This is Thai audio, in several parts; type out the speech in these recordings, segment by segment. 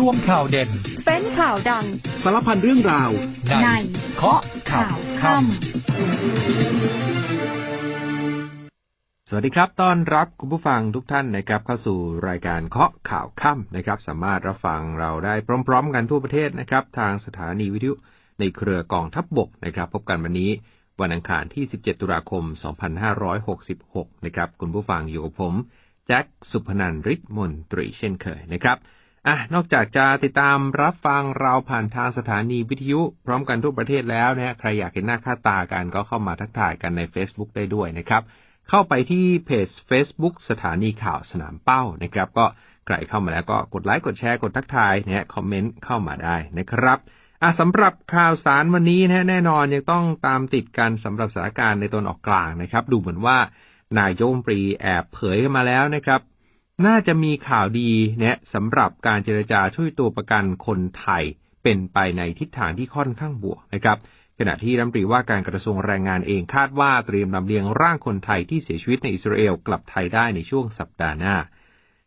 รวมข่าวเด่น เป็นข่าวดัง สารพันเรื่องราว ในเคาะข่าวค่ำสวัสดีครับ ต้อนรับคุณผู้ฟังทุกท่านนะครับ เข้าสู่รายการเคาะข่าวค่ำนะครับ สามารถรับฟังเราได้พร้อม ๆ กันทั่วประเทศนะครับ ทางสถานีวิทยุในเครือกองทัพบบกนะครับ พบกันวันนี้วันอังคารที่ 17 ตุลาคม 2566 นะครับ คุณผู้ฟังอยู่กับผม แจ็คสุพนันท์ฤทธิ์มนตรีเช่นเคยนะครับ อะนอกจากจะติดตามรับฟังเราผ่านทางสถานีวิทยุพร้อมกันทั่วประเทศแล้วนะฮะใครอยากเห็นหน้าค่าตากันก็เข้ามาทักทายกันใน Facebook ได้ด้วยนะครับ เข้าไปที่เพจ Facebook สถานีข่าวสนามเป้านะครับ ก็ใครเข้ามาแล้วก็กดไลค์กดแชร์กดทักทายนะฮะคอมเมนต์เข้ามาได้นะครับอะสำหรับข่าวสารวันนี้นะแน่นอนยังต้องตามติดกันสำหรับสถานการณ์ในตนออกกลางนะครับ ดูเหมือนว่านายโยมปรีแอบเผยมาแล้วนะครับ น่าจะมีข่าวดีเนี่ยสำหรับการเจรจาช่วยตัวประกันคนไทยเป็นไปในทิศทางที่ค่อนข้างบวกนะครับ ขณะที่รัฐมนตรีว่าการกระทรวงแรงงานเองคาดว่าเตรียมลำเลียงร่างคนไทยที่เสียชีวิตในอิสราเอลกลับไทยได้ในช่วงสัปดาห์หน้า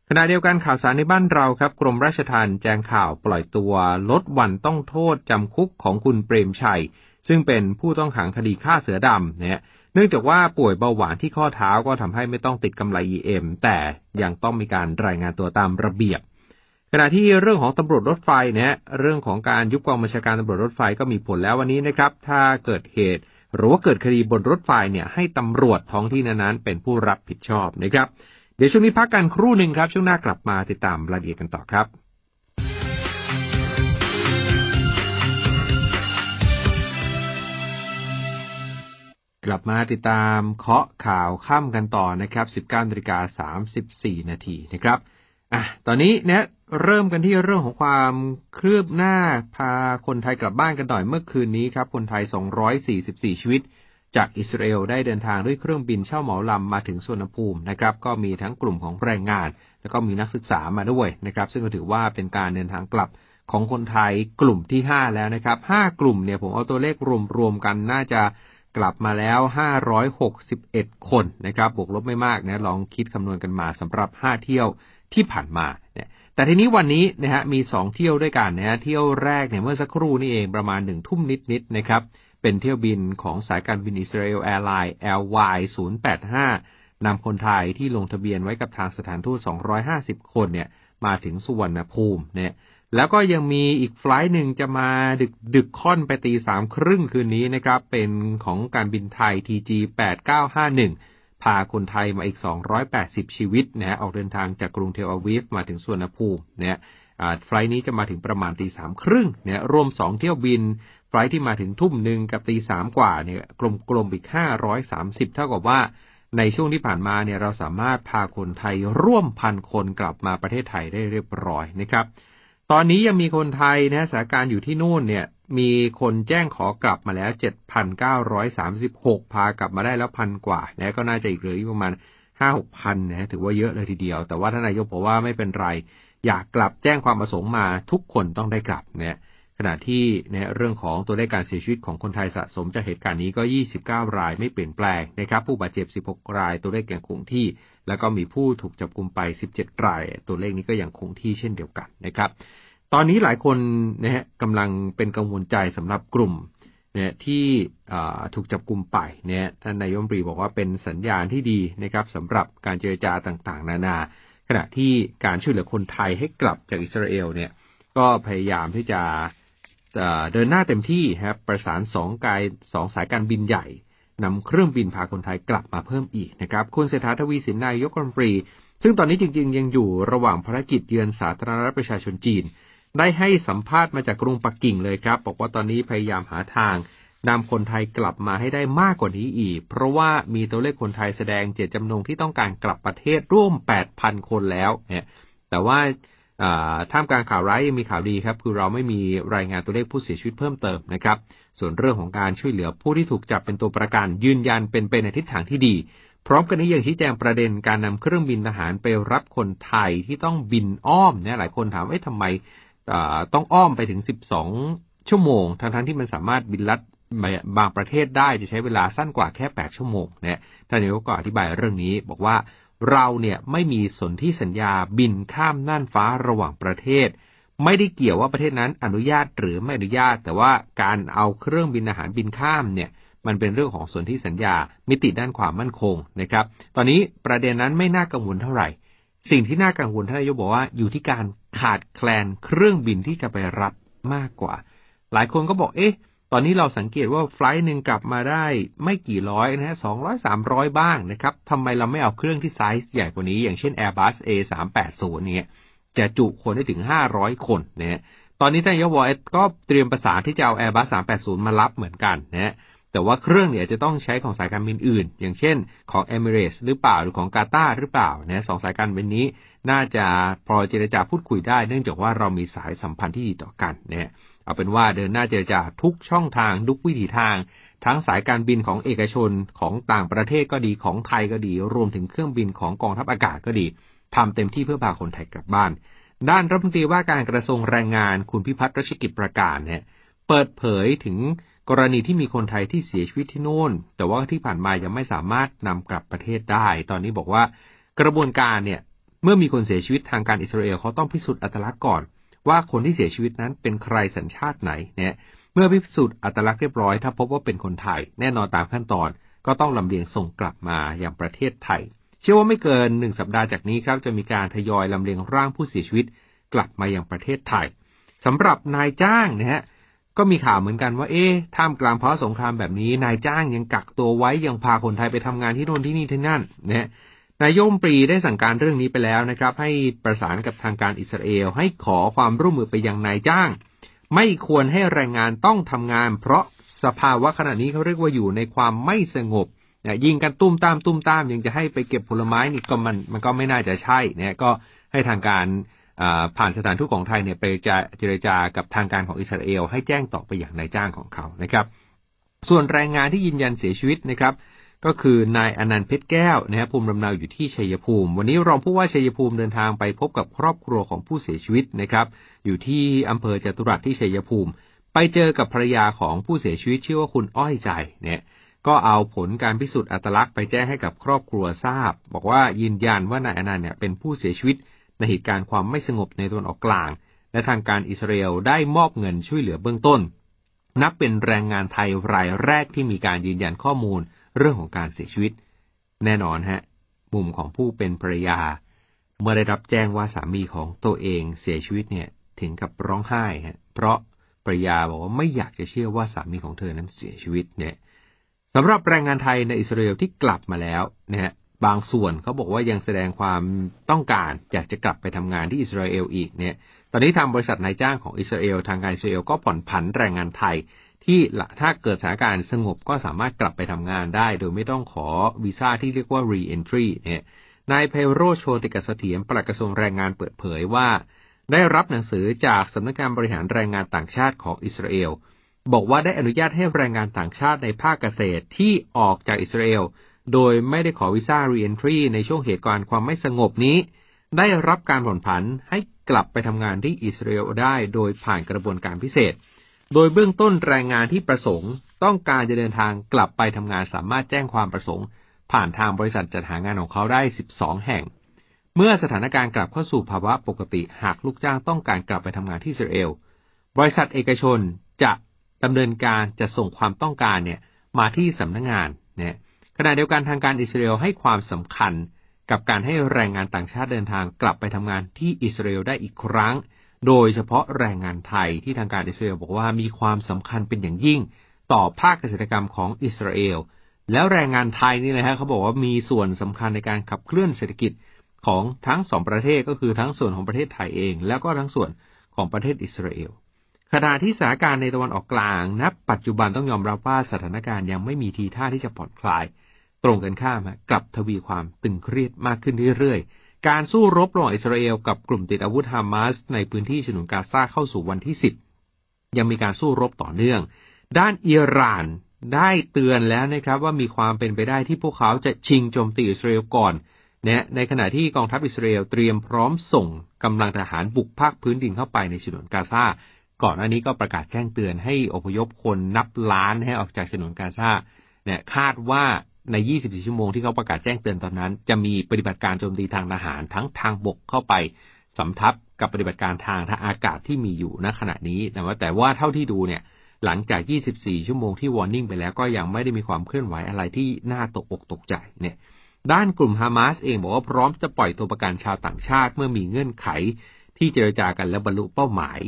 ขณะเดียวกันข่าวสารในบ้านเราครับ กรมราชทัณฑ์แจ้งข่าวปล่อยตัวลดวันต้องโทษจำคุกของคุณเปรมชัย ซึ่งเป็นผู้ต้องขังคดีฆ่าเสือดำเนี่ย เนื่องจากว่าป่วยเบาหวานที่ข้อเท้าก็ทำให้ไม่ต้องติดกำไร EM แต่ยังต้องมีการรายงานตัวตามระเบียบ ขณะที่เรื่องของตำรวจรถไฟเนี่ยเรื่องของการยุบกองบัญชาการตำรวจรถไฟก็มีผลแล้ววันนี้นะครับ ถ้าเกิดเหตุ หรือว่าเกิดคดีบนรถไฟเนี่ยให้ตำรวจท้องที่นั้นๆเป็นผู้รับผิดชอบนะครับ เดี๋ยวช่วงนี้พักกันครู่หนึ่งครับ ช่วงหน้ากลับมาติดตามรายละเอียดกันต่อครับ กลับมาติดตามเคาะข่าวค่ำกันต่อนะครับ 19นาฬิกา34 นาทีนะครับ อะ ตอนนี้เนี่ยเริ่มกันที่เรื่องของความคืบหน้าพาคนไทยกลับบ้านกันหน่อยเมื่อคืนนี้ครับ คนไทย 244 ชีวิต จากอิสราเอลได้เดินทางด้วยเครื่องบินเช่าเหมาลำมาถึงสวนภูมินะครับ ก็มีทั้งกลุ่มของแรงงาน แล้วก็มีนักศึกษามาด้วยนะครับ ซึ่งก็ถือว่าเป็นการเดินทางกลับของคนไทยกลุ่มที่ 5 แล้วนะครับ 5 กลุ่มเนี่ยผมเอาตัวเลขรวมๆกันน่าจะ กลับมาแล้ว 561 คนนะครับ บวกลบไม่มากนะลองคิดคำนวณกันมาสำหรับ 5 เที่ยวที่ผ่านมาเนี่ยแต่ทีนี้วันนี้นะฮะมี 2 เที่ยวด้วยกันนะฮะเที่ยวแรกเนี่ยเมื่อสักครู่นี่เองประมาณหนึ่งทุ่มนิดๆนะครับ เป็นเที่ยวบินของสายการบินอิสราเอลแอร์ไลน์ LY 085นำคนไทยที่ลงทะเบียนไว้กับทางสถานทูต250 คนเนี่ยมาถึงสุวรรณภูมิเนี่ย แล้วก็ยังมีอีกไฟล์หนึ่งจะมาดึกดึกค่อนไปตีสามครึ่งคืนนี้นะครับ เป็นของการบินไทย TG 8951 พาคนไทยมาอีก 280 ชีวิตนะฮะออกเดินทางจากกรุงเทลอาวีฟมาถึงสุวรรณภูมิเนี่ยไฟล์นี้จะมาถึงประมาณตีสามครึ่งเนี่ยรวมสองเที่ยวบิน ไฟล์ที่มาถึงทุ่มหนึ่งกับตีสามกว่าเนี่ยกลมๆอีก530เท่ากับว่าในช่วงที่ผ่านมาเนี่ยเราสามารถพาคนไทยร่วมพันคนกลับมาประเทศไทยได้เรียบร้อยนะครับ ตอนนี้ยังมีคนไทยนะสถานการณ์อยู่ที่นู่นเนี่ย มีคนแจ้งขอกลับมาแล้ว 7,936 พากลับมาได้แล้วพันกว่านะก็น่าจะอีกเหลืออยู่ประมาณ 5-6พันนะถือว่าเยอะเลยทีเดียว แต่ว่าท่านนายกบอกว่าไม่เป็นไร อยากกลับแจ้งความประสงค์มาทุกคนต้องได้กลับเนี่ยขณะที่เนี่ยเรื่องของตัวเลขการเสียชีวิตของคนไทยสะสมจากเหตุการณ์นี้ก็ 29 รายไม่เปลี่ยนแปลงนะครับ ผู้บาดเจ็บ 16 ราย ตัวเลขยังคงที่ แล้วก็มีผู้ถูกจับกลุมไป 17 ราย ตัวเลขนี้ก็ยังคงที่เช่นเดียวกันนะครับ ตอนนี้หลายคนนะฮะกำลังเป็นกังวลใจสำหรับกลุ่มเนี่ยที่ถูกจับกลุ่มไปเนี่ยท่านนายมรีบอกว่าเป็นสัญญาณที่ดีนะครับสำหรับการเจรจาต่างๆ นานา ขณะที่การช่วยเหลือคนไทยให้กลับจากอิสราเอลเนี่ยก็พยายามที่จะเดินหน้าเต็มที่ครับประสานสองกายสองสายการบินใหญ่ นำเครื่องบินพาคนไทยกลับมาเพิ่มอีกนะครับคุณเศรษฐาทวีสินนายกรัฐมนตรี ซึ่งตอนนี้จริงๆ ยังอยู่ระหว่างภารกิจเยือนสาธารณรัฐประชาชนจีน ได้ให้สัมภาษณ์มาจากกรุงปักกิ่งเลยครับ บอกว่าตอนนี้พยายามหาทางนำคนไทยกลับมาให้ได้มากกว่านี้อีก เพราะว่ามีตัวเลขคนไทยแสดงเจตจำนงที่ต้องการกลับประเทศร่วม 8,000 คนแล้วเนี่ยแต่ว่า ท่ามกลางข่าวร้ายยังมีข่าวดีครับ คือเราไม่มีรายงานตัวเลขผู้เสียชีวิตเพิ่มเติมนะครับ ส่วนเรื่องของการช่วยเหลือผู้ที่ถูกจับเป็นตัวประกันยืนยันเป็นไปในทิศทางที่ดี พร้อมกันนี้ยังชี้แจงประเด็นการนำเครื่องบินทหารไปรับคนไทยที่ต้องบินอ้อมเนี่ยหลายคนถามว่าทำไมต้องอ้อมไปถึง 12 ชั่วโมง ทั้งๆที่มันสามารถบินลัดบางประเทศได้จะใช้เวลาสั้นกว่าแค่ 8 ชั่วโมงเนี่ยท่านนายกก็อธิบายเรื่องนี้ บอกว่า เราเนี่ยไม่มีสนธิสัญญาบินข้ามน่านฟ้าระหว่างประเทศ ไม่ได้เกี่ยวว่าประเทศนั้นอนุญาตหรือไม่อนุญาต แต่ว่าการเอาเครื่องบินอาหารบินข้ามเนี่ยมันเป็นเรื่องของส่วนที่สัญญา มิติด้านความมั่นคงนะครับ ตอนนี้ประเด็นนั้นไม่น่ากังวลเท่าไหร่ สิ่งที่น่ากังวลท่านนายกบอกว่าอยู่ที่การขาดแคลนเครื่องบินที่จะไปรับมากกว่า หลายคนก็บอกเอ๊ะ ตอนนี้เราสังเกตว่าไฟล์หนึ่งกลับมาได้ไม่กี่ร้อยนะฮะสองร้อยสามร้อยบ้างนะครับทำไมเราไม่เอาเครื่องที่ไซส์ใหญ่กว่านี้ อย่างเช่น Airbus A 3 8 0 เนี่ยจะจุคนได้ถึงห้าร้อยคนนะตอนนี้ท่านยกวอก็เตรียมประสานที่จะเอา Airbus 380 มารับเหมือนกันนะฮะแต่ว่าเครื่องเนี่ยจะต้องใช้ของสายการบินอื่น อย่างเช่นของ Emirates หรือเปล่าหรือของกาตาร์หรือเปล่านะสองสายการบินนี้น่าจะพอเจรจาพูดคุยได้ เนื่องจากว่าเรามีสายสัมพันธ์ที่ดีต่อกันนะ เอาเป็นว่าเดินหน้าเจรจาทุกช่องทางทุกวิถีทาง ทั้งสายการบินของเอกชนของต่างประเทศก็ดีของไทยก็ดี รวมถึงเครื่องบินของกองทัพอากาศก็ดีทำเต็มที่เพื่อพาคนไทยกลับบ้าน ด้านรัฐมนตรีว่าการกระทรวงแรงงานคุณพิพัฒน์รัชกิจประการเนี่ยเปิดเผยถึงกรณีที่มีคนไทยที่เสียชีวิตที่โน่น แต่ว่าที่ผ่านมายังไม่สามารถนำกลับประเทศได้ ตอนนี้บอกว่ากระบวนการเนี่ยเมื่อมีคนเสียชีวิตทางการอิสราเอลเขาต้องพิสูจน์อัตลักษณ์ก่อน ว่าคนที่เสียชีวิตนั้นเป็นใครสัญชาติไหนเนี่ยเมื่อพิสูจน์อัตลักษณ์เรียบร้อยถ้าพบว่าเป็นคนไทย แน่นอนตามขั้นตอนก็ต้องลำเลียงส่งกลับมาอย่างประเทศไทย เชื่อว่าไม่เกินหนึ่งสัปดาห์จากนี้ครับจะมีการทยอยลำเลียงร่างผู้เสียชีวิตกลับมาอย่างประเทศไทยสำหรับนายจ้างนะฮะก็มีข่าวเหมือนกันว่าเอ๊ะท่ามกลางภาวะสงครามแบบนี้ นายจ้างยังกักตัวไว้ยังพาคนไทยไปทำงานที่โน่นที่นี่ที่นั่นนะ นายมปรีได้สั่งการเรื่องนี้ไปแล้วนะครับ ให้ประสานกับทางการอิสราเอลให้ขอความร่วมมือไปยังนายจ้าง ไม่ควรให้แรงงานต้องทำงาน เพราะสภาวะขณะนี้เขาเรียกว่าอยู่ในความไม่สงบนี่ยยิงกันตุ้มตามตุ้มตามยังจะให้ไปเก็บผลไม้นี่ก็มันมันก็ไม่น่าจะใช่เนี่ยก็ให้ทางการผ่านสถานทูตของไทยเนี่ยไปเจรจากับทางการของอิสราเอลให้แจ้งต่อไปอย่างนายจ้างของเขานะครับ ส่วนแรงงานที่ยืนยันเสียชีวิตนะครับ ก็คือนายอนันต์เพชรแก้วนะครับภูมิลำเนาอยู่ที่ชัยภูมิ วันนี้รองผู้ว่าชัยภูมิเดินทางไปพบกับครอบครัวของผู้เสียชีวิตนะครับ อยู่ที่อำเภอจตุรัสที่ชัยภูมิ ไปเจอกับภรรยาของผู้เสียชีวิตชื่อว่าคุณอ้อยใจเนี่ยก็เอาผลการพิสูจน์อัตลักษณ์ไปแจ้งให้กับครอบครัวทราบ บอกว่ายืนยันว่านายอนันต์เนี่ยเป็นผู้เสียชีวิตในเหตุการณ์ความไม่สงบในตะวันออกกลาง และทางการอิสราเอลได้มอบเงินช่วยเหลือเบื้องต้น นับเป็นแรงงานไทยรายแรกที่มีการยืนยันข้อมูล เรื่องของการเสียชีวิต แน่นอนฮะ มุมของผู้เป็นภรรยา เมื่อได้รับแจ้งว่าสามีของตัวเองเสียชีวิตเนี่ย ถึงกับร้องไห้ฮะ เพราะภรรยาบอกว่าไม่อยากจะเชื่อว่าสามีของเธอนั้นเสียชีวิตเนี่ยสำหรับแรงงานไทยในอิสราเอลที่กลับมาแล้วนะฮะบางส่วนเขาบอกว่ายังแสดงความต้องการอยากจะกลับไปทำงานที่อิสราเอลอีกเนี่ย ตอนนี้ทางบริษัทนายจ้างของอิสราเอลทางการอิสราเอลก็ผ่อนผันแรงงานไทย ที่ถ้าเกิดสถานการณ์สงบก็สามารถกลับไปทำงานได้ โดยไม่ต้องขอวีซ่าที่เรียกว่า re-entry เนี่ยนายเพโรโชติกสเถียรปลัดกระทรวงแรงงานเปิดเผยว่า ได้รับหนังสือจากสำนักงานบริหารแรงงานต่างชาติของอิสราเอลบอกว่าได้อนุญาตให้แรงงานต่างชาติในภาคเกษตรที่ออกจากอิสราเอลโดยไม่ได้ขอวีซ่า re-entry ในช่วงเหตุการณ์ความไม่สงบนี้ ได้รับการผ่อนผันให้กลับไปทำงานที่อิสราเอลได้โดยผ่านกระบวนการพิเศษ โดยเบื้องต้นแรงงานที่ประสงค์ ต้องการจะเดินทางกลับไปทำงานสามารถแจ้งความประสงค์ ผ่านทางบริษัทจัดหางานของเขาได้ 12 แห่ง เมื่อสถานการณ์กลับเข้าสู่ภาวะปกติหากลูกจ้างต้องการกลับไปทำงานที่อิสราเอล บริษัทเอกชนจะดำเนินการจะส่งความต้องการเนี่ยมาที่สำนักงงานเนี่ยขณะเดียวกันทางการอิสราเอลให้ความสำคัญกับการให้แรงงานต่างชาติเดินทางกลับไปทำงานที่อิสราเอลได้อีกครั้ง โดยเฉพาะแรงงานไทยที่ทางการอิสราเอลบอกว่ามีความสำคัญเป็นอย่างยิ่ง ต่อภาคเกษตรกรรมของอิสราเอล แล้วแรงงานไทยนี่นะฮะเขาบอกว่ามีส่วนสำคัญในการขับเคลื่อนเศรษฐกิจของทั้งสองประเทศก็คือทั้งส่วนของประเทศไทยเอง แล้วก็ทั้งส่วนของประเทศอิสราเอลขณะที่สถานการณ์ในตะวันออกกลางนับปัจจุบันต้องยอมรับว่าสถานการณ์ยังไม่มีทีท่าที่จะผ่อนคลาย ตรงกันข้ามกลับทวีความตึงเครียดมากขึ้นเรื่อยๆ การสู้รบระหว่างอิสราเอลกับกลุ่มติดอาวุธฮามาสในพื้นที่ฉนวนกาซาเข้าสู่วันที่สิบยังมีการสู้รบต่อเนื่อง ด้านอิหร่านได้เตือนแล้วนะครับว่ามีความเป็นไปได้ที่พวกเขาจะชิงโจมตีอิสราเอลก่อนนะในขณะที่กองทัพอิสราเอลเตรียมพร้อมส่งกำลังทหารบุกภาคพื้นดินเข้าไปในฉนวนกาซาก่อนอันนี้ก็ประกาศแจ้งเตือนให้อพยพคนนับล้านให้ออกจากฉนวนกาซาเนี่ยคาดว่า ใน 24 ชั่วโมงที่เขาประกาศแจ้งเตือนตอนนั้น จะมีปฏิบัติการโจมตีทางทหารทั้งทางบกเข้าไปสำทับกับปฏิบัติการทางทางอากาศที่มีอยู่ณขณะนี้แต่ว่าแต่ว่าเท่าที่ดูเนี่ยหลังจาก 24 ชั่วโมงที่วอร์นิ่งไปแล้วก็ยังไม่ได้มีความเคลื่อนไหวอะไรที่น่าตกอกตกใจเนี่ยด้านกลุ่มฮามาสเองบอกว่าพร้อมจะปล่อยตัวประกันชาวต่างชาติเมื่อมีเงื่อนไขที่เจรจากันและบรรลุเป้าหมาย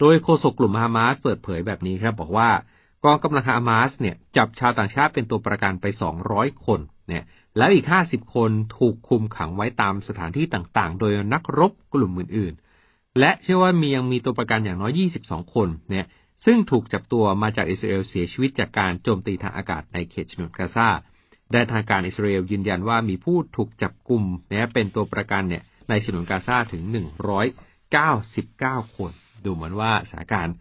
โดยโฆษกกลุ่มฮามาสเปิดเผยแบบนี้ครับบอกว่า กองกำลังฮามาสเนี่ยจับชาวต่างชาติเป็นตัวประกันไป 200 คนเนี่ยแล้วอีก 50 คนถูกคุมขังไว้ตามสถานที่ต่างๆ โดยนักรบกลุ่มอื่นๆ และเชื่อว่ามียังมีตัวประกันอย่างน้อย 22 คนเนี่ยซึ่งถูกจับตัวมาจากอิสราเอลเสียชีวิตจากการโจมตีทางอากาศในเขตฉนวนกาซาได้ทางการอิสราเอลยืนยันว่ามีผู้ถูกจับกลุ่มเนี่ยเป็นตัวประกันเนี่ยในฉนวนกาซาถึง 199 คน ดูเหมือนว่าสถานการณ์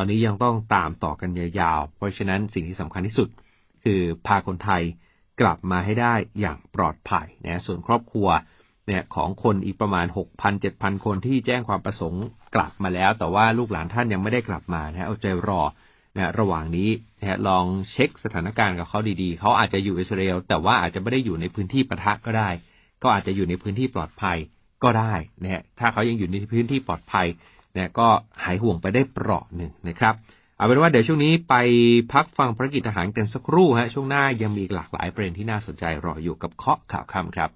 อนนี้ยังต้องตามต่อกันยาวๆ เพราะฉะนั้นสิ่งที่สำคัญที่สุด คือพาคนไทยกลับมาให้ได้อย่างปลอดภัยนะส่วนครอบครัวเนี่ยของคนอีกประมาณ 6,000 7,000 คนที่แจ้งความประสงค์กลับมาแล้ว แต่ว่าลูกหลานท่านยังไม่ได้กลับมานะเอาใจรอนะระหว่างนี้นะลองเช็คสถานการณ์กับเขาดีๆ เขาอาจจะอยู่อิสราเอลแต่ว่าอาจจะไม่ได้อยู่ในพื้นที่ปะทะก็ได้ ก็อาจจะอยู่ในพื้นที่ปลอดภัยก็ได้นะถ้าเขายังอยู่ในพื้นที่ปลอดภัย เนี่ยก็หายห่วงไปได้เปราะหนึ่งนะครับ เอาเป็นว่าเดี๋ยวช่วงนี้ไปพักฟังภารกิจทหารกันสักครู่ฮะช่วงหน้ายังมีหลากหลายประเด็นที่น่าสนใจรออยู่กับเคาะข่าวค่ำครับ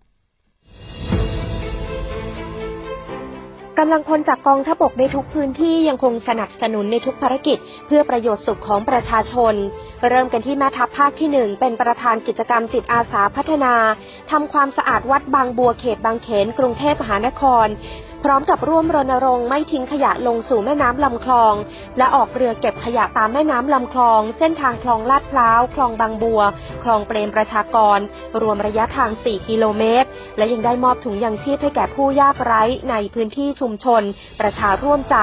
กำลังพลจากกองทัพบกในทุกพื้นที่ยังคงสนับสนุนในทุกภารกิจ เพื่อประโยชน์สุขของประชาชน เริ่มกันที่แม่ทัพภาคที่หนึ่งเป็นประธานกิจกรรมจิตอาสาพัฒนาทำความสะอาดวัดบางบัวเขตบางเขนกรุงเทพมหานคร พร้อมกับร่วมรณรงค์ไม่ทิ้งขยะลงสู่แม่น้ำลำคลอง และออกเรือเก็บขยะตามแม่น้ำลำคลอง เส้นทางคลองลาดพร้าว คลองบางบัว คลองเปรมประชากร รวมระยะทาง 4 กิโลเมตร และยังได้มอบถุงยังชีพให้แก่ผู้ยากไร้ในพื้นที่ชุมชน ประชาร่วมใจ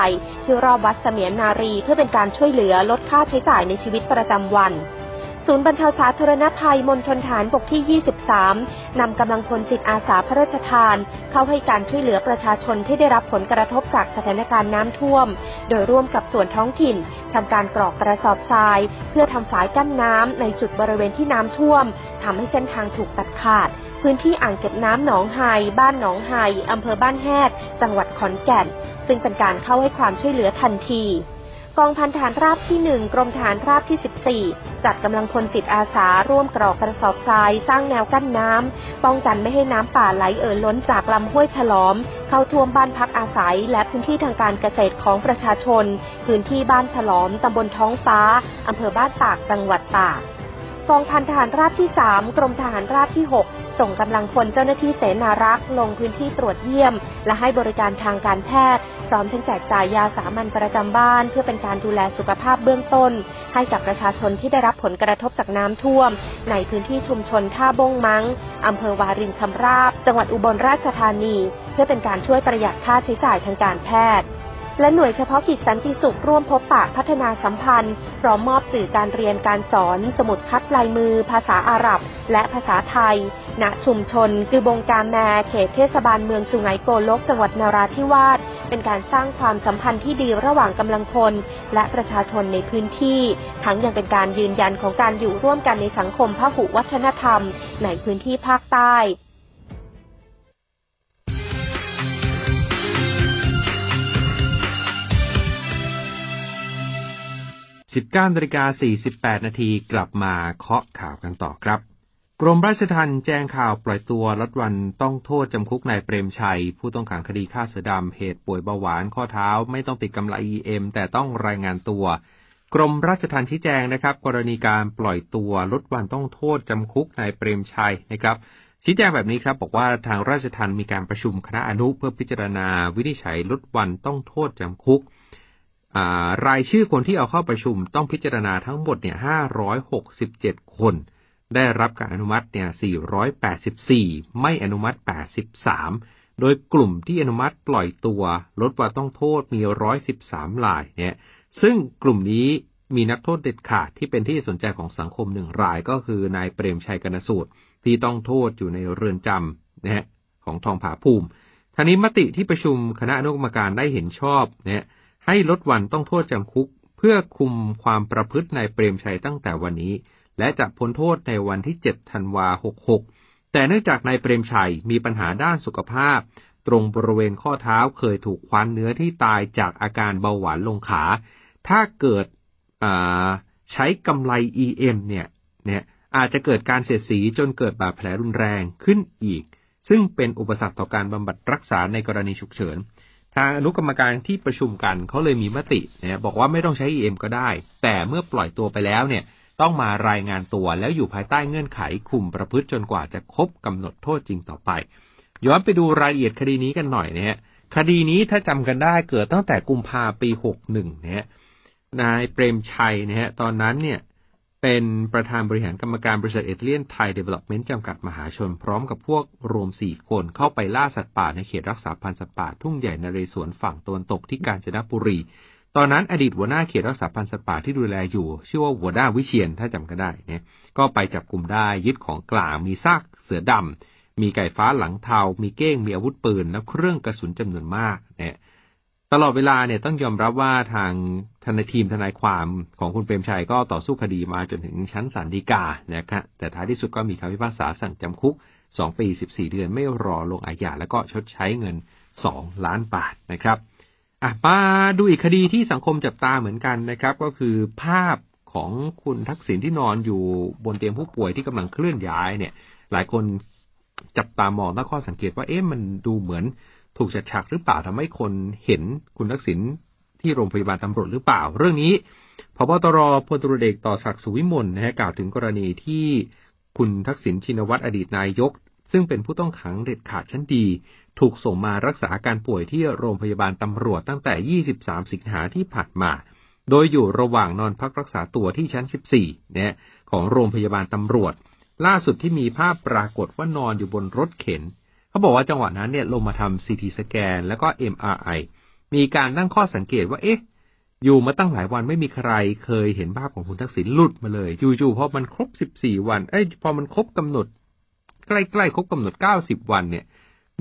ที่รอบวัดเสมียนนารีเพื่อเป็นการช่วยเหลือลดค่าใช้จ่ายในชีวิตประจำวัน ศูนย์บรรเทาสาธารณภัยมณฑลฐานบกที่ 23 นำกำลังพลจิตอาสาพระราชทาน เข้าให้การช่วยเหลือประชาชนที่ได้รับผลกระทบจากสถานการณ์น้ำท่วม โดยร่วมกับส่วนท้องถิ่นทำการกรอกกระสอบทราย เพื่อทำฝายกั้นน้ำในจุดบริเวณที่น้ำท่วมทำให้เส้นทางถูกตัดขาด พื้นที่อ่างเก็บน้ำหนองไฮบ้านหนองไฮอำเภอบ้านแฮดจังหวัดขอนแก่น ซึ่งเป็นการเข้าให้ความช่วยเหลือทันที กองพันฐานราบที่ 1 กรมฐานราบที่ 14 จัดกำลังพลจิตอาสาร่วมกรอกกระสอบทราย สร้างแนวกั้นน้ำ ป้องกันไม่ให้น้ำป่าไหลเอ่อล้นจากลำห้วยฉลอม เข้าท่วมบ้านพักอาศัย และพื้นที่ทางการเกษตรของประชาชน พื้นที่บ้านฉลอมตำบลท้องฟ้าอำเภอบ้านตากจังหวัดตาก กองพันทหารราบที่ 3 กรมทหารราบที่ 6 ส่งกำลังพลเจ้าหน้าที่เสนารักษ์ ลงพื้นที่ตรวจเยี่ยม และให้บริการทางการแพทย์ พร้อมทั้งแจกจ่ายยาสามัญประจำบ้าน เพื่อเป็นการดูแลสุขภาพเบื้องต้น ให้กับประชาชนที่ได้รับผลกระทบจากน้ำท่วม ในพื้นที่ชุมชนท่าบงมังอำเภอวารินชำราบ จังหวัดอุบลราชธานี เพื่อเป็นการช่วยประหยัดค่าใช้จ่ายทางการแพทย์ และหน่วยเฉพาะกิจสันติสุขร่วมพบปะพัฒนาสัมพันธ์ พร้อมมอบสื่อการเรียนการสอน สมุดคัดลายมือ ภาษาอาหรับ และภาษาไทย ณ ชุมชน คือบงการแมเขตเทศบาลเมืองสุไหงโกลก จังหวัดนาราธิวาส เป็นการสร้างความสัมพันธ์ที่ดีระหว่างกำลังพล และประชาชนในพื้นที่ ทั้งยังเป็นการยืนยันของการอยู่ร่วมกันในสังคมพหุวัฒนธรรม ในพื้นที่ภาคใต้ 19นาฬิกา48นาทีกลับมาเคาะข่าวกันต่อครับ กรมราชทัณฑ์แจ้งข่าวปล่อยตัวลดวันต้องโทษจำคุกนายเปรมชัย ผู้ต้องขังคดีฆ่าเสือดำเหตุป่วยเบาหวานข้อเท้า ไม่ต้องติดกำไร EM แต่ต้องรายงานตัว กรมราชทัณฑ์ชี้แจงนะครับ กรณีการปล่อยตัวลดวันต้องโทษจำคุกนายเปรมชัยนะครับชี้แจงแบบนี้ครับบอกว่าทางราชทัณฑ์มีการประชุมคณะอนุเพื่อพิจารณาวินิจฉัยลดวันต้องโทษจำคุก รายชื่อคนที่เอาเข้าประชุมต้องพิจารณาทั้งหมดเนี่ย567 คน ได้รับการอนุมัติเนี่ย484 ไม่อนุมัติ 83 โดยกลุ่มที่อนุมัติปล่อยตัวลดว่าต้องโทษมี 113รายเนี่ย ซึ่งกลุ่มนี้มีนักโทษเด็ดขาดที่เป็นที่สนใจของสังคมหนึ่งรายก็คือนายเปรมชัยกนสูตร ที่ต้องโทษอยู่ในเรือนจำนะฮะของทองผาภูมิท่านี้มติที่ประชุมคณะอนุกรรมการได้เห็นชอบเนี่ย ให้ลดวันต้องโทษจำคุก เพื่อคุมความประพฤติในเปรมชัยตั้งแต่วันนี้ และจะพ้นโทษในวันที่ 7 ธันวา 66 แต่เนื่องจากนายเปรมชัยมีปัญหาด้านสุขภาพ ตรงบริเวณข้อเท้าเคยถูกคว้านเนื้อที่ตายจากอาการเบาหวานลงขา ถ้าเกิดใช้กำไล EM เนี่ยเนี่ยอาจจะเกิดการเสียดสีจนเกิดบาดแผลรุนแรงขึ้นอีก ซึ่งเป็นอุปสรรคต่อการบำบัดรักษาในกรณีฉุกเฉิน ทางอนุกรรมการที่ประชุมกันเขาเลยมีมติเนี่ยบอกว่าไม่ต้องใช้ EM ก็ได้ แต่เมื่อปล่อยตัวไปแล้วเนี่ยต้องมารายงานตัวแล้วอยู่ภายใต้เงื่อนไขคุมประพฤติจนกว่าจะครบกำหนดโทษจริงต่อไป ย้อนไปดูรายละเอียดคดีนี้กันหน่อยนะฮะคดีนี้ถ้าจำกันได้เกิดตั้งแต่กุมภาปีหกหนึ่งเนี่ยนายเปรมชัยนะฮะตอนนั้นเนี่ย เป็นประธานบริหารกรรมการบริษัทอิตาเลียนไทยดีเวล๊อปเมนต์จำกัดมหาชน พร้อมกับพวกรวมสี่คนเข้าไปล่าสัตว์ป่าในเขตรักษาพันธุ์สัตว์ป่าทุ่งใหญ่นเรศวรฝั่งตะวันตกที่กาญจนบุรี ตอนนั้นอดีตหัวหน้าเขตรักษาพันธุ์สัตว์ป่าที่ดูแลอยู่ ชื่อว่าหัวหน้าวิเชียนถ้าจำกันได้เนี่ยก็ไปจับกลุ่มได้ยึดของกลางมีซากเสือดำมีไก่ฟ้าหลังเทา มีเก้ง มีอาวุธปืน และเครื่องกระสุนจำนวนมากเนี่ย ตลอดเวลาเนี่ยต้องยอมรับว่าทางทนายทีมทนายความของคุณเปรมชัยก็ต่อสู้คดีมาจนถึงชั้นศาลฎีกานะครับแต่ท้ายที่สุดก็มีคำพิพากษาสั่งจำคุก 2 ปี 14 เดือนไม่รอลงอาญาแล้วก็ชดใช้เงิน 2 ล้านบาทนะครับอะมาดูอีกคดีที่สังคมจับตาเหมือนกันนะครับ ก็คือภาพของคุณทักษิณที่นอนอยู่บนเตียงผู้ป่วยที่กำลังเคลื่อนย้ายเนี่ย หลายคนจับตามองตั้งข้อสังเกตว่าเอ๊ะมันดูเหมือน ถูกจัดฉากหรือเปล่าทำให้คนเห็นคุณทักษิณที่โรงพยาบาลตำรวจหรือเปล่า เรื่องนี้พบตรพลตรเอกต่อศักดิ์สุวิมลนะฮะกล่าวถึงกรณีที่คุณทักษิณชินวัตรอดีตนายก ซึ่งเป็นผู้ต้องขังเด็ดขาดชั้นดี ถูกส่งมารักษาอาการป่วยที่โรงพยาบาลตำรวจตั้งแต่ 23 สิงหาที่ผ่านมา โดยอยู่ระหว่างนอนพักรักษาตัวที่ชั้น 14เนี่ยของโรงพยาบาลตำรวจ ล่าสุดที่มีภาพปรากฏว่านอนอยู่บนรถเข็น เขาบอกว่าจังหวะนั้นเนี่ยลงมาทำซีทีสแกนแล้วก็ MRI มีการตั้งข้อสังเกตว่าเอ๊ะอยู่มาตั้งหลายวันไม่มีใครเคยเห็นภาพของคุณทักษิณหลุดมาเลยจู่ๆพอมันครบ14วันเอ้ยพอมันครบกำหนด ใกล้ๆครบกำหนด90วันเนี่ย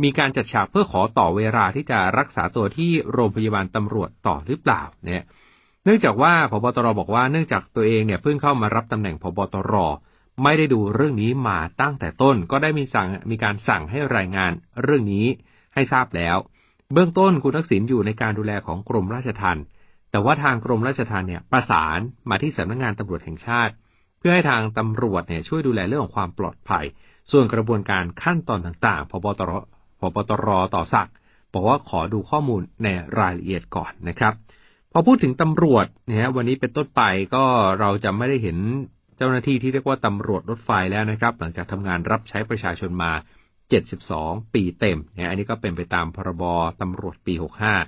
มีการจัดฉากเพื่อขอต่อเวลาที่จะรักษาตัวที่โรงพยาบาลตำรวจต่อหรือเปล่าเนี่ย เนื่องจากว่าพบตรบอกว่าเนื่องจากตัวเองเนี่ยเพิ่งเข้ามารับตำแหน่งพบตร ไม่ได้ดูเรื่องนี้มาตั้งแต่ต้น ก็ได้มีสั่งมีการสั่งให้รายงานเรื่องนี้ให้ทราบแล้ว เบื้องต้นคุณทักษิณอยู่ในการดูแลของกรมราชทัณฑ์แต่ว่าทางกรมราชทัณฑ์เนี่ยประสานมาที่สำนักงงานตำรวจแห่งชาติ เพื่อให้ทางตำรวจเนี่ยช่วยดูแลเรื่องของความปลอดภัย ส่วนกระบวนการขั้นตอนต่างๆพบตรพบตรต่อสักบอกว่าขอดูข้อมูลในรายละเอียดก่อนนะครับ พอพูดถึงตำรวจเนี่ยวันนี้เป็นต้นไปก็เราจะไม่ได้เห็น เจ้าหน้าที่ที่เรียกว่าตำรวจรถไฟแล้วนะครับ หลังจากทำงานรับใช้ประชาชนมา 72 ปีเต็มเนี่ยอันนี้ก็เป็นไปตามพรบตำรวจปี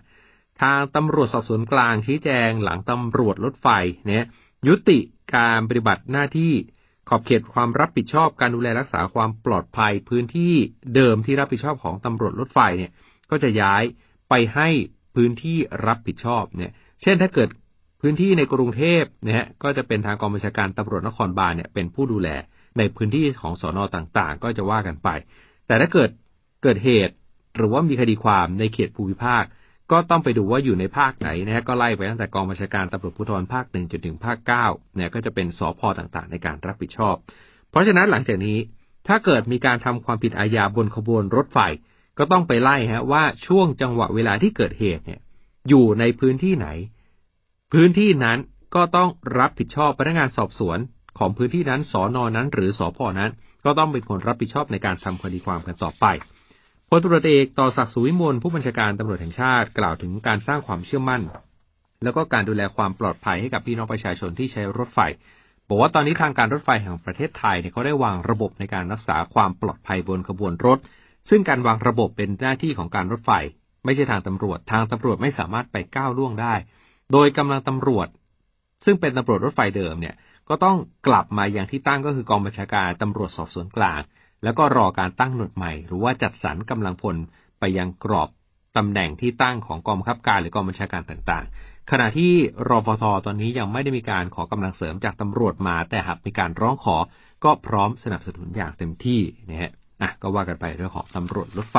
65 ทางตำรวจสอบสวนกลางชี้แจงหลังตำรวจรถไฟเนี่ยยุติการปฏิบัติหน้าที่ขอบเขตความรับผิดชอบการดูแลรักษาความปลอดภัยพื้นที่เดิมที่รับผิดชอบของตำรวจรถไฟเนี่ยก็จะย้ายไปให้พื้นที่รับผิดชอบเนี่ย เช่นถ้าเกิด พื้นที่ในกรุงเทพนะฮะก็จะเป็นทางกองบัญชาการตำรวจนครบาลเนี่ยเป็นผู้ดูแลในพื้นที่ของสอนอต่างๆ ก็จะว่ากันไป แต่ถ้าเกิดเกิดเหตุหรือว่ามีคดีความในเขตภูมิภาค ก็ต้องไปดูว่าอยู่ในภาคไหนนะฮะก็ไล่ไปตั้งแต่กองบัญชาการตำรวจภูธรภาคหนึ่งจนถึงภาคเก้าเนี่ยก็จะเป็นสอพอต่างๆ ในการรับผิดชอบ เพราะฉะนั้นหลังจากนี้ถ้าเกิดมีการทำความผิดอาญาบนขบวนรถไฟ ก็ต้องไปไล่ฮะว่าช่วงจังหวะเวลาที่เกิดเหตุเนี่ยอยู่ในพื้นที่ไหน พื้นที่นั้นก็ต้องรับผิดชอบพนักงานสอบสวนของพื้นที่นั้นสอนอนั้น หรือสอพอนั้น ก็ต้องเป็นคนรับผิดชอบในการทำคดีความกันต่อไปพลตรวจเอกต่อศักดิ์สุวิมลผู้บัญชาการตำรวจแห่งชาติกล่าวถึงการสร้างความเชื่อมั่น แล้วก็การดูแลความปลอดภัยให้กับพี่น้องประชาชนที่ใช้รถไฟบอกว่าตอนนี้ทางการรถไฟแห่งประเทศไทยเนี่ยเขาได้วางระบบในการรักษาความปลอดภัยบนขบวนรถ ซึ่งการวางระบบเป็นหน้าที่ของการรถไฟ ไม่ใช่ทางตำรวจ ทางตำรวจไม่สามารถไปก้าวล่วงได้ โดยกำลังตำรวจ ซึ่งเป็นตำรวจรถไฟเดิมเนี่ย ก็ต้องกลับมาอย่างที่ตั้งก็คือกองบัญชาการตำรวจสอบสวนกลาง แล้วก็รอการตั้งหน่วยใหม่ หรือว่าจัดสรรกำลังพลไปยังกรอบตำแหน่งที่ตั้งของกองบังคับการหรือกองบัญชาการต่างๆ ขณะที่รอพทตอนนี้ยังไม่ได้มีการขอกำลังเสริมจากตำรวจมา แต่หากมีการร้องขอก็พร้อมสนับสนุนอย่างเต็มที่นะฮะอะก็ว่ากันไปเรื่องของตำรวจรถไฟ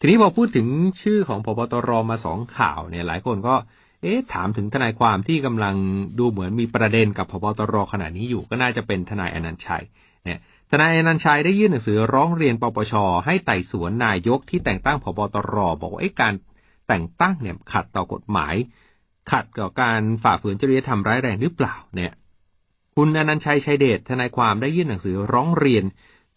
ทีนี้พอพูดถึงชื่อของพบตรมาสองข่าวเนี่ยหลายคนก็ เอ๊ะถามถึงทนายความที่กำลังดูเหมือนมีประเด็นกับพบตรขณะนี้อยู่ก็น่าจะเป็นทนายอนันต์ชัยเนี่ยทนายอนันต์ชัยได้ยื่นหนังสือร้องเรียนปปชให้ไต่สวนนายกที่แต่งตั้งผบตรบอกว่าการแต่งตั้งเนี่ยขัดต่อกฎหมาย ขัดกับการฝ่าฝืนจริยธรรมร้ายแรงหรือเปล่าเนี่ย คุณอนันต์ชัยชัยเดชทนายความได้ยื่นหนังสือร้องเรียน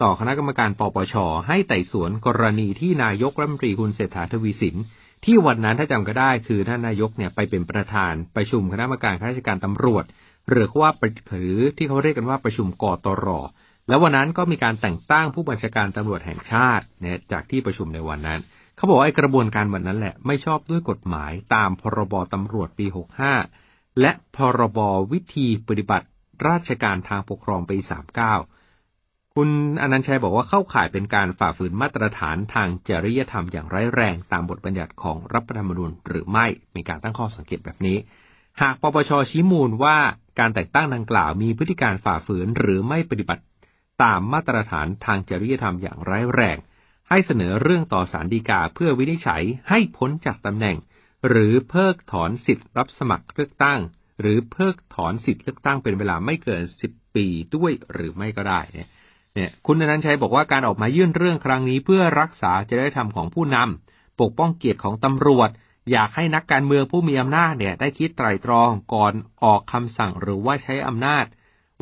ต่อคณะกรรมการปปชให้ไต่สวนกรณีที่นายกรัฐมนตรีคุณเศรษฐาทวีสิน ที่วันนั้นถ้าจำก็ได้คือท่านนายกเนี่ยไปเป็นประธานประชุมคณะกรรมการข้าราชการตำรวจ หรือว่าหรือที่เขาเรียกกันว่าประชุมกตร แล้ววันนั้นก็มีการแต่งตั้งผู้บัญชาการตำรวจแห่งชาติเนี่ยจากที่ประชุมในวันนั้น เขาบอกว่าไอ้กระบวนการวันนั้นแหละไม่ชอบด้วยกฎหมายตามพรบตำรวจปี 65 และพรบวิธีปฏิบัติราชการทางปกครองปี 39 คุณอนันชัยบอกว่าเข้าข่ายเป็นการฝ่าฝืนมาตรฐานทางจริยธรรมอย่างร้ายแรงตามบทบัญญัติของรัฐธรรมนูญหรือไม่มีการตั้งข้อสังเกตแบบนี้ หากปปชชี้มูลว่าการแต่งตั้งดังกล่าวมีพฤติการฝ่าฝืนหรือไม่ปฏิบัติตามมาตรฐานทางจริยธรรมอย่างร้ายแรง ให้เสนอเรื่องต่อสารดีกาเพื่อวินิจฉัยให้พ้นจากตำแหน่ง หรือเพิกถอนสิทธิ์รับสมัครเลือกตั้ง หรือเพิกถอนสิทธิ์เลือกตั้งเป็นเวลาไม่เกินสิบปีด้วยหรือไม่ก็ได้เนี่ย เนี่ย คุณนันชัยบอกว่าการออกมายื่นเรื่องครั้งนี้เพื่อรักษาจริยธรรมของผู้นำปกป้องเกียรติของตำรวจ อยากให้นักการเมืองผู้มีอำนาจเนี่ย ได้คิดไตร่ตรองก่อนออกคำสั่งหรือว่าใช้อำนาจ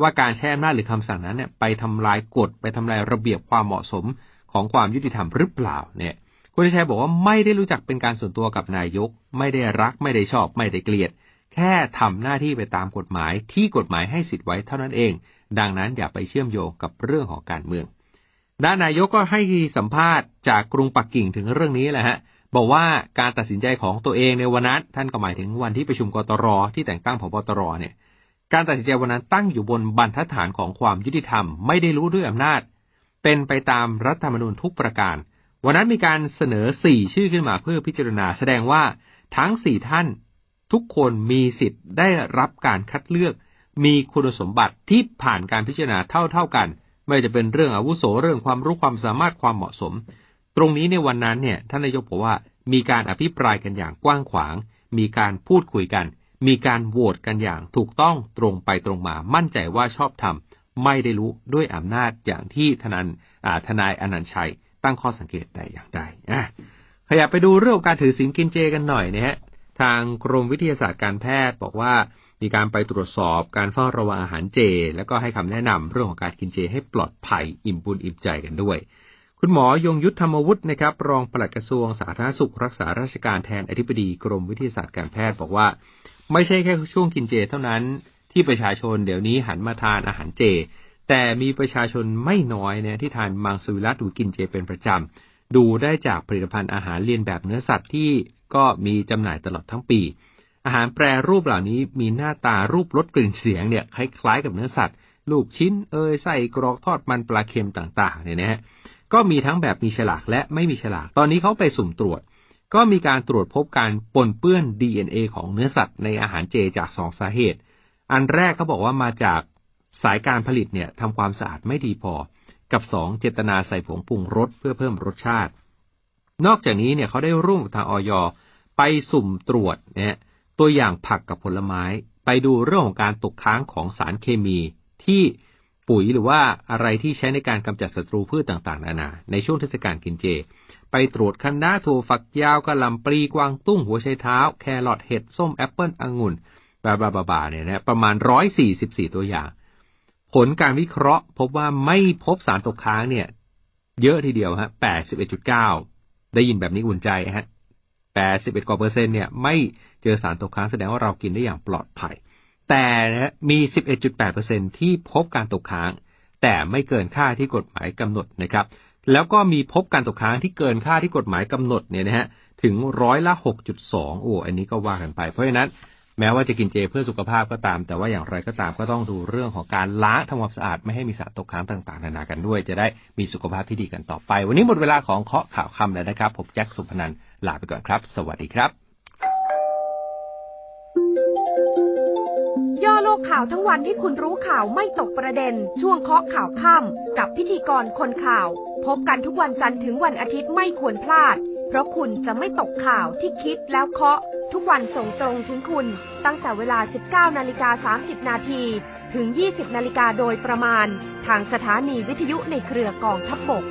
ว่าการใช้อำนาจหรือคำสั่งนั้นเนี่ยไปทำลายกฎไปทำลายระเบียบความเหมาะสมของความยุติธรรมหรือเปล่าเนี่ย คุณชัยบอกว่าไม่ได้รู้จักเป็นการส่วนตัวกับนายก ไม่ได้รักไม่ได้ชอบไม่ได้เกลียด แค่ทำหน้าที่ไปตามกฎหมายที่กฎหมายให้สิทธิ์ไว้เท่านั้นเอง ดังนั้นอย่าไปเชื่อมโยงกับเรื่องของการเมือง ด้านนายกก็ให้สัมภาษณ์จากกรุงปักกิ่งถึงเรื่องนี้แหละฮะ บอกว่าการตัดสินใจของตัวเองในวันนั้นท่านก็หมายถึงวันที่ประชุมกตรที่แต่งตั้งผบตรเนี่ย การตัดสินใจวันนั้นตั้งอยู่บนบรรทัดฐานของความยุติธรรมไม่ได้รู้ด้วยอำนาจ เป็นไปตามรัฐธรรมนูญทุกประการ วันนั้นมีการเสนอสี่ชื่อขึ้นมาเพื่อพิจารณา แสดงว่าทั้งสี่ท่าน ทุกคนมีสิทธิ์ได้รับการคัดเลือก มีคุณสมบัติที่ผ่านการพิจารณาเท่าเท่ากัน ไม่จะเป็นเรื่องอาวุโสเรื่องความรู้ความสามารถความเหมาะสม ตรงนี้ในวันนั้นเนี่ยท่านนายกบอกว่ามีการอภิปรายกันอย่างกว้างขวาง มีการพูดคุยกัน มีการโหวตกันอย่างถูกต้องตรงไปตรงมามั่นใจว่าชอบทำไม่ได้รู้ด้วยอำนาจอย่างที่ทนายทนายอนันชัย ตั้งข้อสังเกตแต่อย่างใดขยับไปดูเรื่องการถือศีลกินเจกันหน่อยนะฮะทางกรมวิทยาศาสตร์การแพทย์บอกว่า มีการไปตรวจสอบการเฝ้าระวังอาหารเจ แล้วก็ให้คำแนะนำเรื่องของการกินเจให้ปลอดภัยอิ่มบุญอิ่มใจกันด้วย คุณหมอยงยุทธธรรมวุฒินะครับ รองปลัดกระทรวงสาธารณสุขรักษาราชการแทนอธิบดีกรมวิทยาศาสตร์การแพทย์บอกว่า ไม่ใช่แค่ช่วงกินเจเท่านั้นที่ประชาชนเดี๋ยวนี้หันมาทานอาหารเจ แต่มีประชาชนไม่น้อยเนี่ยที่ทานมังสวิรัตหรือกินเจเป็นประจำดูได้จากผลิตภัณฑ์อาหารเลียนแบบเนื้อสัตว์ที่ก็มีจำหน่ายตลอดทั้งปี อาหารแปรรูปเหล่านี้มีหน้าตารูปรสกลิ่นเสียงเนี่ยคล้ายๆกับเนื้อสัตว์ ลูกชิ้นเอยไส้กรอกทอดมันปลาเค็มต่างๆเนี่ยนะฮะก็มีทั้งแบบมีฉลากและไม่มีฉลาก ตอนนี้เขาไปสุ่มตรวจ ก็มีการตรวจพบการปนเปื้อน DNA ของเนื้อสัตว์ในอาหารเจจากสองสาเหตุ อันแรกเขาบอกว่ามาจากสายการผลิตเนี่ยทำความสะอาดไม่ดีพอ กับสองเจตนาใส่ผงปรุงรสเพื่อเพิ่มรสชาติ นอกจากนี้เนี่ยเขาได้ร่วมกับทางออยไปสุ่มตรวจเนี่ย ตัวอย่างผักกับผลไม้ ไปดูเรื่องของการตกค้างของสารเคมีที่ปุ๋ยหรือว่าอะไรที่ใช้ในการกำจัดศัตรูพืชต่างๆ นานา ในช่วงเทศกาลกินเจ ไปตรวจคะน้าถั่วฝักยาวกะหล่ำปลีกวางตุ้งหัวไชเท้า แครอทเห็ดส้มแอปเปิลองุ่นบาบาบาบาเนี่ยนะประมาณร้อยสี่สิบสี่ตัวอย่าง ผลการวิเคราะห์ พบว่าไม่พบสารตกค้างเนี่ย เยอะทีเดียวฮะแปดสิบเอ็ดจุดเก้าได้ยินแบบนี้อุ่นใจฮะ แปดสิบเอ็ดกว่าเปอร์เซ็นต์เนี่ยไม่เจอสารตกค้างแสดงว่าเรากินได้อย่างปลอดภัย แต่นะมีสิบเอ็ดจุดแปดเปอร์เซ็นต์ที่พบการตกค้าง แต่ไม่เกินค่าที่กฎหมายกำหนดนะครับ แล้วก็มีพบการตกค้างที่เกินค่าที่กฎหมายกำหนดเนี่ยนะฮะถึงร้อยละหกจุดสองโอ้อันนี้ก็ว่ากันไป เพราะฉะนั้นแม้ว่าจะกินเจเพื่อสุขภาพก็ตาม แต่ว่าอย่างไรก็ตามก็ต้องดูเรื่องของการล้างทำความสะอาดไม่ให้มีสารตกค้างต่างๆ นานากันด้วย จะได้มีสุขภาพที่ดีกันต่อไป วันนี้หมดเวลาของเคาะข่าวคำแล้วนะครับ ผมแจ็คสุพนัน ลาไปก่อนครับ สวัสดีครับ ย่อโลกข่าวทั้งวันให้คุณรู้ข่าวไม่ตกประเด็น ช่วงเคาะข่าวค่ำกับพิธีกรคนข่าว พบกันทุกวันจันทร์ถึงวันอาทิตย์ไม่ควรพลาด เพราะคุณจะไม่ตกข่าวที่คิดแล้วเคาะ ทุกวันส่งตรงถึงคุณ ตั้งแต่เวลา 19นาฬิกา30นาทีถึง 20นาฬิกาโดยประมาณ ทางสถานีวิทยุในเครือกองทัพบบก